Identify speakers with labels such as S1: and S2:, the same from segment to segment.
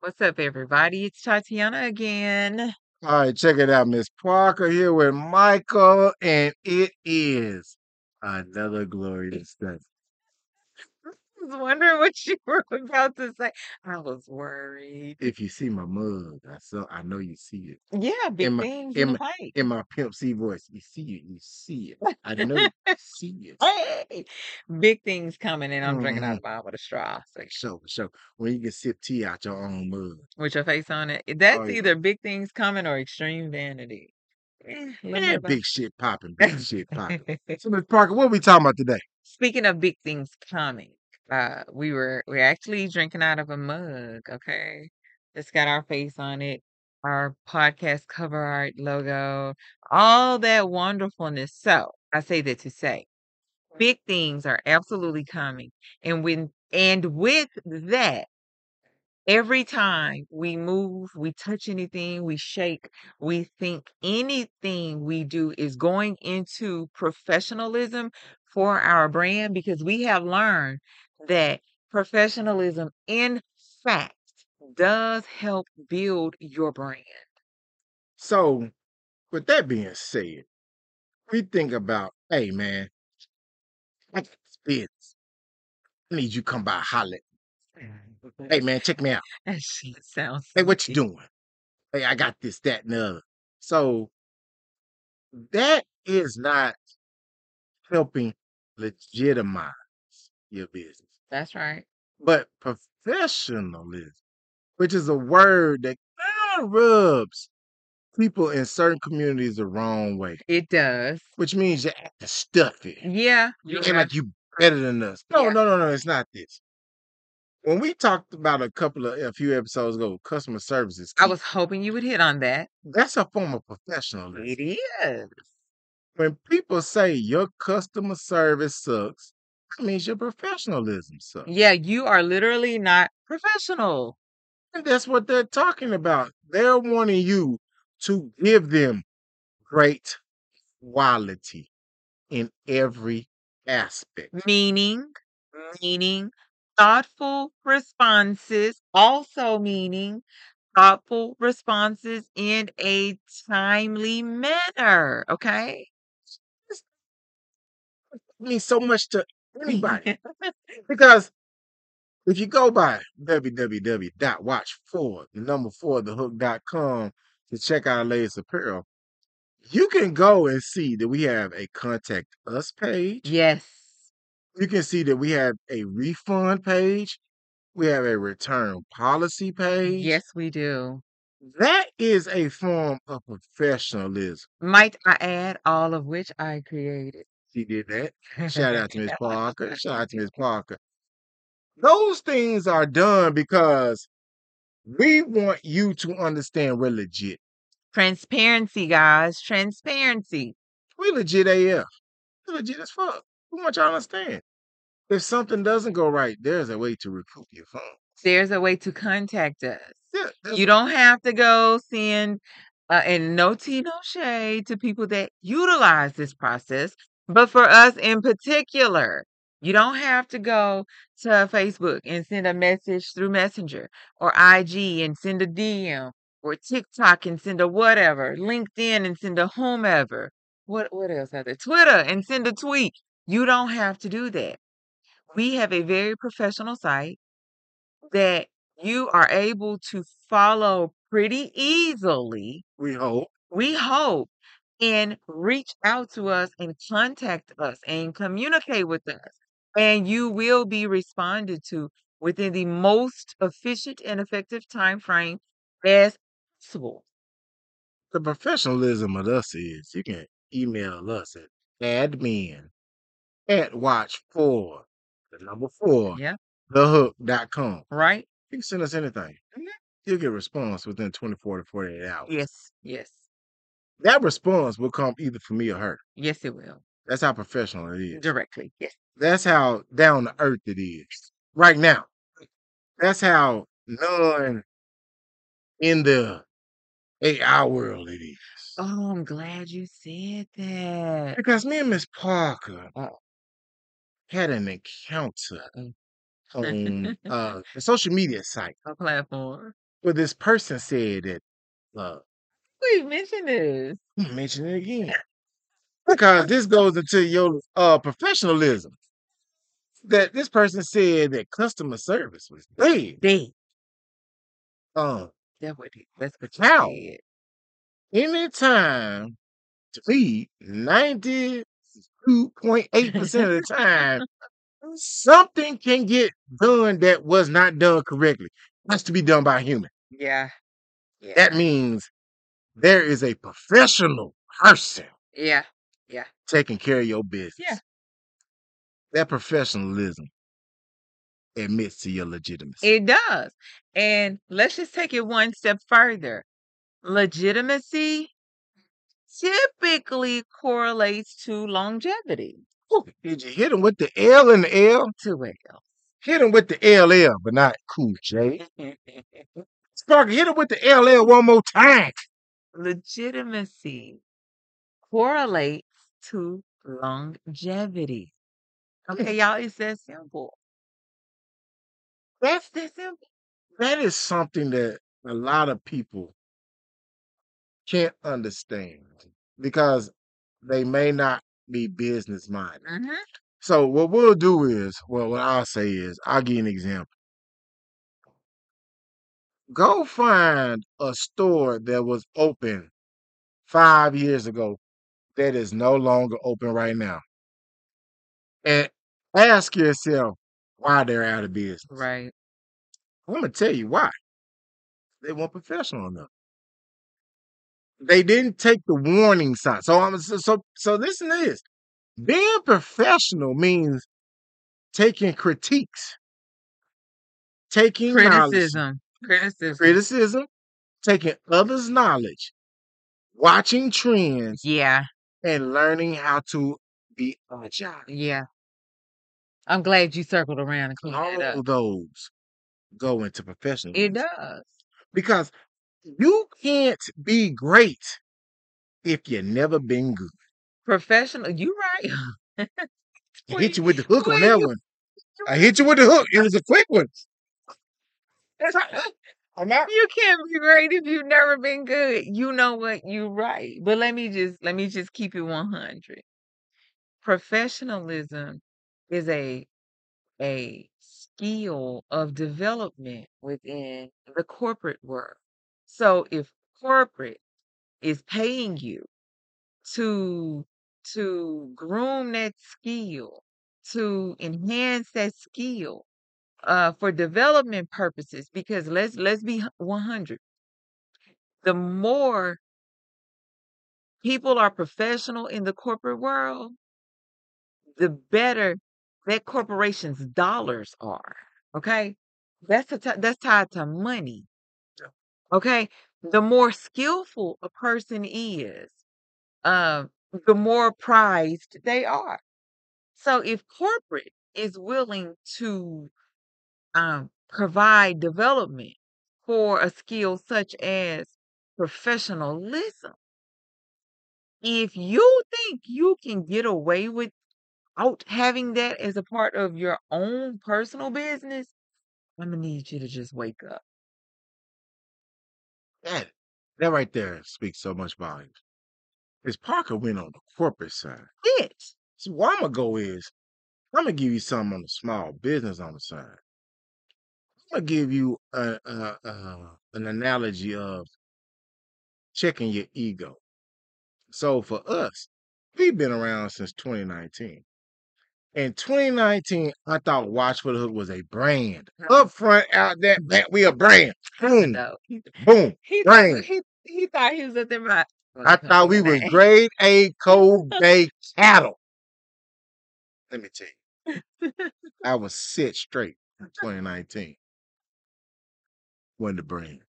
S1: What's up, everybody? It's Tatiana again.
S2: All right, check it out, Miss Parker here with Michael, and it is another glorious day.
S1: I was wondering what you were about to say. I was worried.
S2: If you see my mug, I saw, I know you see it
S1: Yeah, big
S2: in my
S1: things
S2: in
S1: in
S2: my in my Pimp C voice. You see it, you see it. I know you see it.
S1: Hey, big things coming, and I'm drinking out of mine with a straw. So,
S2: For sure, sure. When you can sip tea out your own mug.
S1: with your face on it,
S2: Oh
S1: that's
S2: yeah,
S1: either big things coming or extreme vanity. Eh,
S2: man, big shit popping, big shit popping. So, Miss Parker, what are we talking about today?
S1: Speaking of big things coming, uh, we were we're actually drinking out of a mug, okay? It's got our face on it, our podcast cover art logo, all that wonderfulness. So I say that to say big things are absolutely coming. And when and with that, every time we move, we touch anything, we shake, we think anything we do is going into professionalism for our brand because we have learned that professionalism, in fact, does help build your brand.
S2: So, with that being said, we think about, hey man, I got this business. I need you to come by holler. Mm-hmm. Hey man, check me out.
S1: That shit sounds
S2: Hey, what you doing? Hey, I got this, that, and the other. So that is not helping legitimize your business.
S1: That's right.
S2: But professionalism, which is a word that kind of rubs people in certain communities the wrong way,
S1: It does.
S2: which means you act stuffy.
S1: Yeah,
S2: You act like you better than us. No,
S1: Yeah.
S2: no, no, no, it's not this. When we talked about a couple of a few episodes ago, customer services,
S1: I was hoping you would hit on that.
S2: That's a form of professionalism.
S1: It is.
S2: When people say your customer service sucks, that means your professionalism sucks.
S1: Yeah, you are literally not professional.
S2: And that's what they're talking about. They're wanting you to give them great quality in every aspect.
S1: Meaning, mm-hmm. meaning thoughtful responses, also meaning thoughtful responses in a timely manner. Okay.
S2: It means so much to anybody. Because if you go by www.watch4, the number four, the hook.com to check out our latest apparel, you can go and see that we have a contact us page.
S1: yes.
S2: You can see that we have a refund page. We have a return policy page.
S1: Yes, we do.
S2: That is a form of professionalism.
S1: Might I add, all of which I created.
S2: She did that. Shout out to Miss Parker. Shout out to Miss Parker. Those things are done because we want you to understand we're legit.
S1: Transparency, guys. Transparency.
S2: We legit AF. We're legit as fuck. We want y'all to understand. If something doesn't go right, there's a way to recoup your funds.
S1: There's a way to contact us.
S2: Yeah,
S1: You don't have to go send uh, and no tea, no shade to people that utilize this process. But for us in particular, you don't have to go to Facebook and send a message through Messenger or IG and send a DM or TikTok and send a whatever, LinkedIn and send a whomever. What what else out there? Twitter and send a tweet. You don't have to do that. We have a very professional site that you are able to follow pretty easily,
S2: we hope.
S1: we hope, and reach out to us and contact us and communicate with us. And you will be responded to within the most efficient and effective time frame as possible.
S2: The professionalism of us is you can email us at admin at watch four, the number four,
S1: Yeah,
S2: thehook.com.
S1: right?
S2: You can send us anything.
S1: Mhm.
S2: You'll get a response within 24 to 48 hours.
S1: Yes, yes,
S2: That response will come either from me or her.
S1: yes, it will.
S2: That's how professional it is.
S1: Directly. Yes.
S2: That's how down to earth it is. Right now. That's how none in the AI world it is.
S1: Oh, I'm glad you said that.
S2: Because me and Miss Parker
S1: Oh.
S2: had an encounter
S1: Mm.
S2: on uh, a social media site.
S1: A platform.
S2: Where this person said that uh
S1: We mentioned this.
S2: Mention it again. Because this goes into your uh professionalism. That this person said that customer service was dead.
S1: Dead.
S2: Uh,
S1: That's what he, that's what you
S2: How?
S1: said.
S2: anytime to me, 92.8% of the time, something can get done that was not done correctly. Has to be done by a human.
S1: Yeah. Yeah.
S2: That means there is a professional person
S1: yeah. Yeah.
S2: Taking care of your business.
S1: Yeah.
S2: That professionalism admits to your legitimacy.
S1: It does. And let's just take it one step further. Legitimacy typically correlates to longevity.
S2: Ooh, Did you hit him with the L and the L?
S1: Too well.
S2: Hit him with the LL, but not Cool J. Sparky, hit him with the LL one more time.
S1: Legitimacy correlates to longevity. Okay, y'all, it's that simple.
S2: That's
S1: That simple.
S2: that is something that a lot of people can't understand because they may not be business minded.
S1: hmm
S2: So what we'll do is, well, what I'll say is, I'll give you an example. Go find a store that was open five years ago that is no longer open right now, and ask yourself why they're out of business.
S1: Right.
S2: I'm gonna tell you why. They weren't professional enough. They didn't take the warning sign. So I'm so so, so listen to this. Being professional means taking critiques, taking
S1: Criticism. Criticism.
S2: criticism, taking others' knowledge, watching trends,
S1: Yeah.
S2: and learning how to be agile.
S1: Yeah. I'm glad you circled around and cleaned
S2: All
S1: up.
S2: those go into
S1: professional.
S2: It
S1: does.
S2: because you can't be great if you've never been good.
S1: Professional. You right.
S2: I hit you with the hook on that
S1: you-
S2: one. I hit you with the hook. It was a quick one. I'm.
S1: You can't be great if you've never been good. You know what? You're right. But let me just let me just keep it 100. Professionalism is a a skill of development within the corporate world. So if corporate is paying you to to groom that skill, to enhance that skill uh, for development purposes, because let's let's be 100. The more people are professional in the corporate world, the better that corporation's dollars are. Okay, that's ti- that's tied to money. Okay, the more skillful a person is, um, the more prized they are. So if corporate is willing to um, provide development for a skill such as professionalism, if you think you can get away without having that as a part of your own personal business, I'm gonna need you to just wake up.
S2: That, that right there speaks so much volumes. Because Parker went on the corporate side.
S1: It.
S2: So where I'm gonna go is I'm gonna give you something on the small business on the side. I'm gonna give you a, a, a, an analogy of checking your ego. So for us, we've been around since 2019. In 2019, I thought Watch for the Hook was a brand. Up front, out that back, we a brand. Boom,
S1: No, he,
S2: boom.
S1: he, thought, he, he thought he was at the right.
S2: I thought we was grade A cold bay cattle. Let me tell you, I was set straight in 2019. Wasn't bring.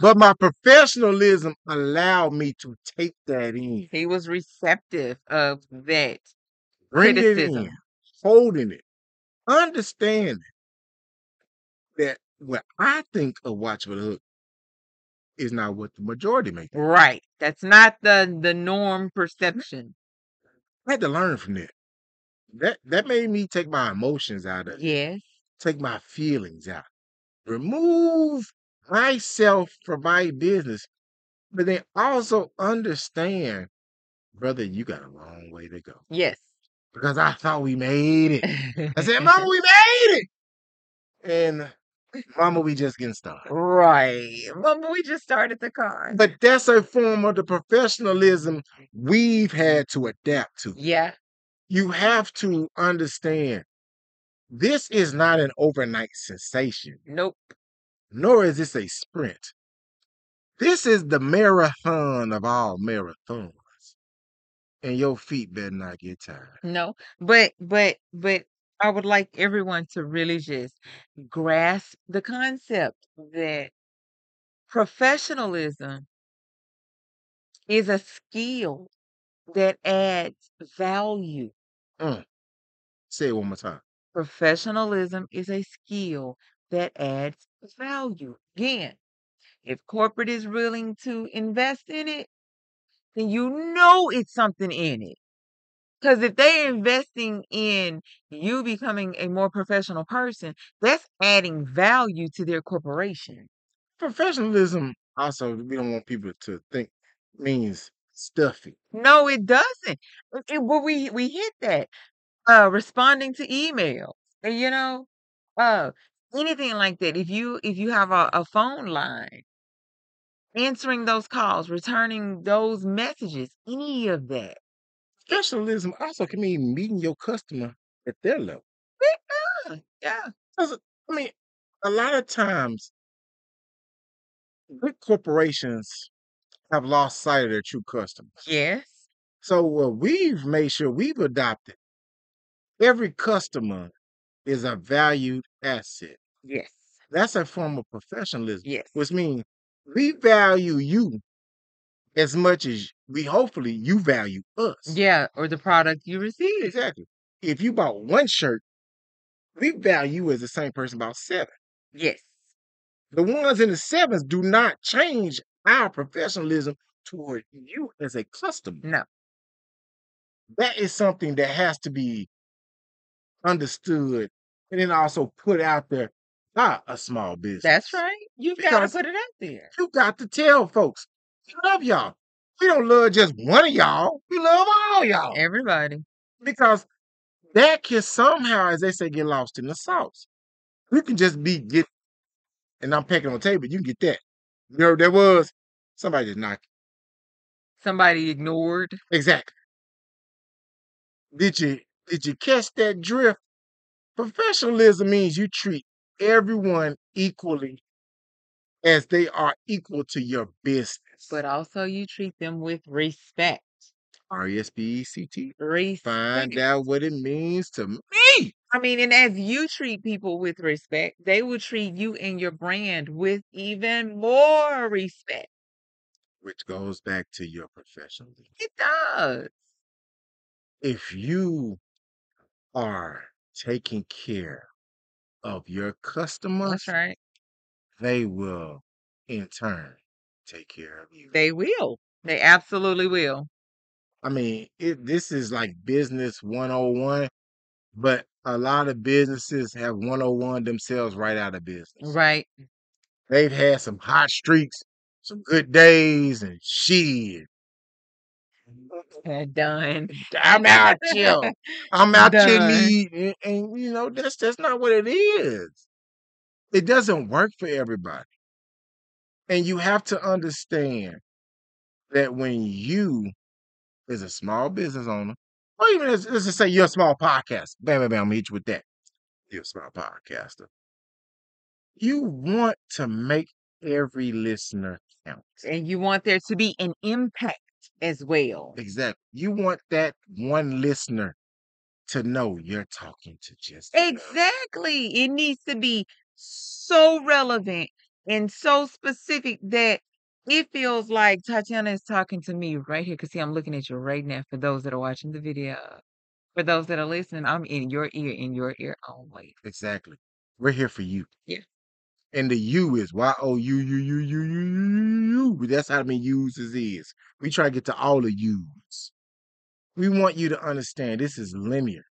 S2: But my professionalism allowed me to take that in,
S1: He was receptive of that
S2: bring it
S1: criticism.
S2: in, holding it, understanding that what I think of Watch for the Hook is not what the majority make.
S1: Right. That's not the the norm mm. perception.
S2: I had to learn from that. That that made me take my emotions out of it,
S1: Yes.
S2: take my feelings out. Remove myself from my business, but then also understand, brother, you got a long way to go.
S1: Yes.
S2: Because I thought we made it. I said, Mama, we made it. And Mama, we just getting started.
S1: right. Mama, we just started the car.
S2: But that's a form of the professionalism we've had to adapt to.
S1: Yeah.
S2: You have to understand this is not an overnight sensation,
S1: Nope.
S2: nor is this a sprint. This is the marathon of all marathons. And your feet better not get tired.
S1: No. But but but I would like everyone to really just grasp the concept that professionalism is a skill that adds value.
S2: Mm. Say it one more time.
S1: Professionalism is a skill that adds value. Again, if corporate is willing to invest in it, then you know it's something in it. Because if they're investing in you becoming a more professional person, that's adding value to their corporation.
S2: Professionalism also, we don't want people to think means stuffy.
S1: No, it doesn't. It, well, we we hit that. Uh, responding to emails, uh, you know, uh, anything like that. If you if you have a, a phone line, answering those calls, returning those messages, any of that.
S2: Specialism also can mean meeting your customer at their level.
S1: Yeah, yeah.
S2: 'Cause, I mean, a lot of times, big corporations have lost sight of their true customers.
S1: Yes.
S2: So what we've made sure we've adopted every customer is a valued asset.
S1: Yes.
S2: That's a form of professionalism,
S1: Yes.
S2: which means we value you as much as we hopefully you value us.
S1: Yeah, or the product you receive.
S2: Exactly. If you bought one shirt, we value you as the same person about seven.
S1: Yes.
S2: The ones in the sevens do not change our professionalism toward you as a customer.
S1: No.
S2: That is something that has to be understood and then also put out there not a small business.
S1: That's right. You've got to put it out there.
S2: You got to tell folks, we love y'all. We don't love just one of y'all. We love all y'all.
S1: Everybody.
S2: because that can somehow, as they say, get lost in the sauce. You can just be get, and I'm pecking on the table. You can get that. You know, there was somebody just knocked.
S1: Somebody ignored.
S2: Exactly. Did you did you catch that drift? Professionalism means you treat everyone equally as they are equal to your business.
S1: But also you treat them with respect.
S2: R E S P E C T.
S1: Respect.
S2: Find out what it means to me.
S1: I mean, and as you treat people with respect, they will treat you and your brand with even more respect.
S2: Which goes back to your professionalism.
S1: It does.
S2: if you are taking care of your customers,
S1: That's right.
S2: they will in turn take care of you.
S1: They will. They absolutely will.
S2: I mean, it, this is like business 101, but a lot of businesses have 101 themselves right out of business.
S1: Right.
S2: They've had some hot streaks, some good days, and shit.
S1: Done.
S2: I'm out here. I'm out
S1: Done.
S2: need, and, and you know that's that's not what it is. It doesn't work for everybody, and you have to understand that when you, as a small business owner, or even as, let's just say you're a small podcaster, bam, bam, bam, I'm gonna hit you with that. You're a small podcaster. You want to make every listener count.
S1: And you want there to be an impact as well.
S2: Exactly. You want that one listener to know you're talking to just.
S1: Exactly. It needs to be so relevant and so specific that it feels like Tatiana is talking to me right here. Because, see, I'm looking at you right now for those that are watching the video. For those that are listening, I'm in your ear, in your ear only.
S2: Exactly. We're here for you.
S1: Yeah.
S2: And the you is Y O U U U U U U U. That's how many uses is. We try to get to all the yous. We want you to understand this is linear.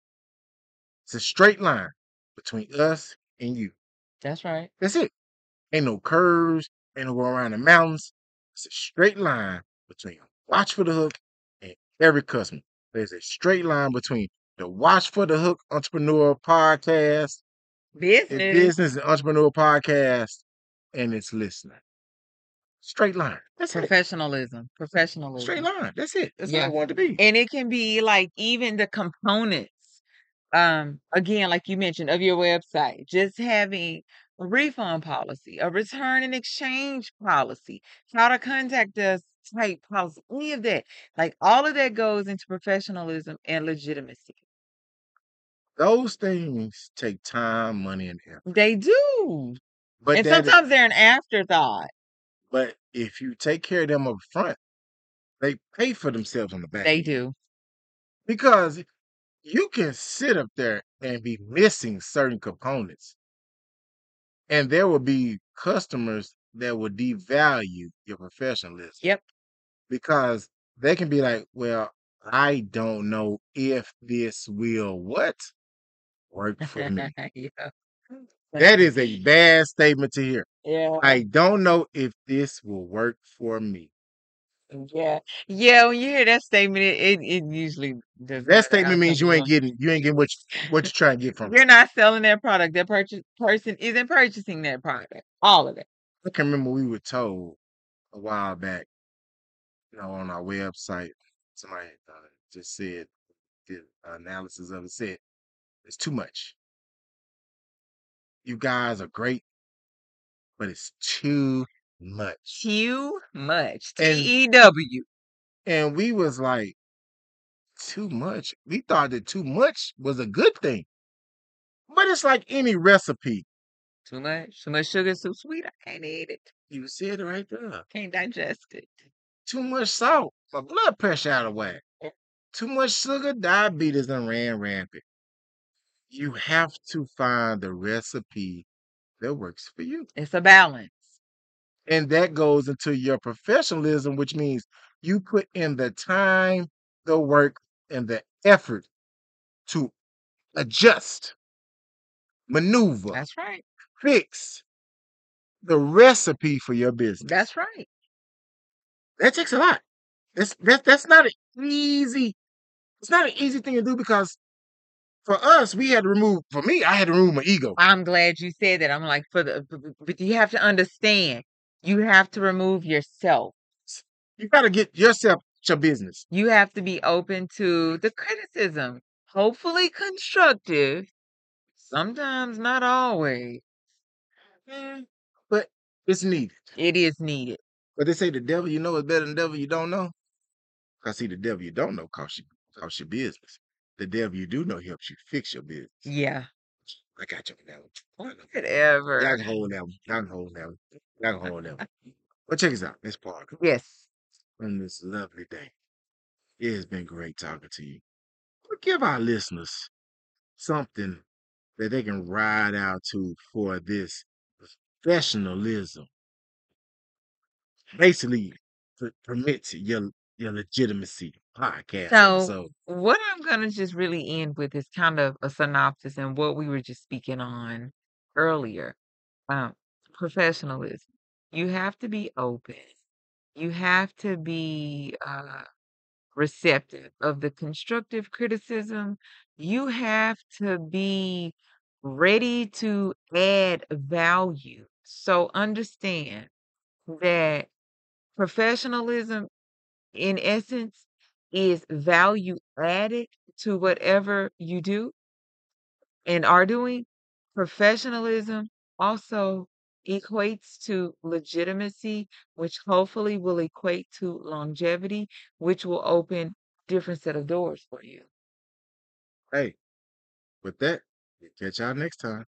S2: It's a straight line between us and you.
S1: That's right.
S2: That's it. Ain't no curves, ain't no going around the mountains. It's a straight line between Watch for the Hook and every customer. There's a straight line between the Watch for the Hook Entrepreneur Podcast,
S1: Business.
S2: business and entrepreneur podcast, and its listener. Straight line. That's it.
S1: Professionalism.
S2: Straight line. That's it. That's what I want to be.
S1: And it can be like even the components. Um, again, like you mentioned, of your website, just having a refund policy, a return and exchange policy, how to contact us type policy, any of that. Like all of that goes into professionalism and legitimacy.
S2: Those things take time, money, and effort.
S1: They do.
S2: But
S1: and
S2: that is,
S1: sometimes they're an afterthought.
S2: but if you take care of them up front, they pay for themselves on the back
S1: They do.
S2: Because you can sit up there and be missing certain components, and there will be customers that will devalue your professionalism
S1: Yep.
S2: because they can be like, "Well, I don't know if this will what work for me."
S1: yeah.
S2: That is a bad statement to hear.
S1: Yeah.
S2: I don't know if this will work for me.
S1: Yeah. Yeah, when you hear that statement, it, it, it usually does
S2: That statement means you ain't getting you ain't getting what you, what you trying to get from.
S1: You're not selling that product. That purchase person isn't purchasing that product. All of it.
S2: I can remember we were told a while back, you know, on our website, somebody uh, just said the analysis of it said it's too much. You guys are great, but it's too much.
S1: Too much. T
S2: And
S1: E W.
S2: and we was like, too much. We thought that too much was a good thing. But it's like any recipe.
S1: Too much. Too much sugar, too sweet. I can't eat it.
S2: You said it right there.
S1: Can't digest it.
S2: Too much salt, my blood pressure out of whack.
S1: Eh.
S2: Too much sugar, diabetes done ran rampant. You have to find the recipe that works for you.
S1: It's a balance.
S2: And that goes into your professionalism, which means you put in the time, the work, and the effort to adjust, maneuver,
S1: That's right.
S2: fix the recipe for your business.
S1: That's right.
S2: That takes a lot. That's that's that's not an easy. It's not an easy thing to do because for us, we had to remove. For me, I had to remove my ego.
S1: I'm glad you said that. I'm like, for the, but you have to understand, you have to remove yourself.
S2: You got to get yourself your business.
S1: You have to be open to the criticism, hopefully constructive, sometimes not always.
S2: But it's needed.
S1: It is needed.
S2: But they say the devil you know is better than the devil you don't know. Cause see, the devil you don't know costs you costs your business. The devil you do know helps you fix your business.
S1: Yeah.
S2: I got you on that one. I know. Y'all
S1: Whatever.
S2: can hold that one. Y'all can hold that one. Y'all can hold that one. But check this out, Miss Parker.
S1: Yes.
S2: on this lovely day. It has been great talking to you. But give our listeners something that they can ride out to for this professionalism. Basically, per- permits your your legitimacy podcast
S1: So,
S2: episode.
S1: what I'm going to just really end with is kind of a synopsis and what we were just speaking on earlier. Um, professionalism. You have to be open. You have to be uh, receptive of the constructive criticism. You have to be ready to add value. So, understand that professionalism, in essence, is value added to whatever you do and are doing. Professionalism also equates to legitimacy, which hopefully will equate to longevity, which will open different set of doors for you.
S2: Hey, with that, catch y'all next time.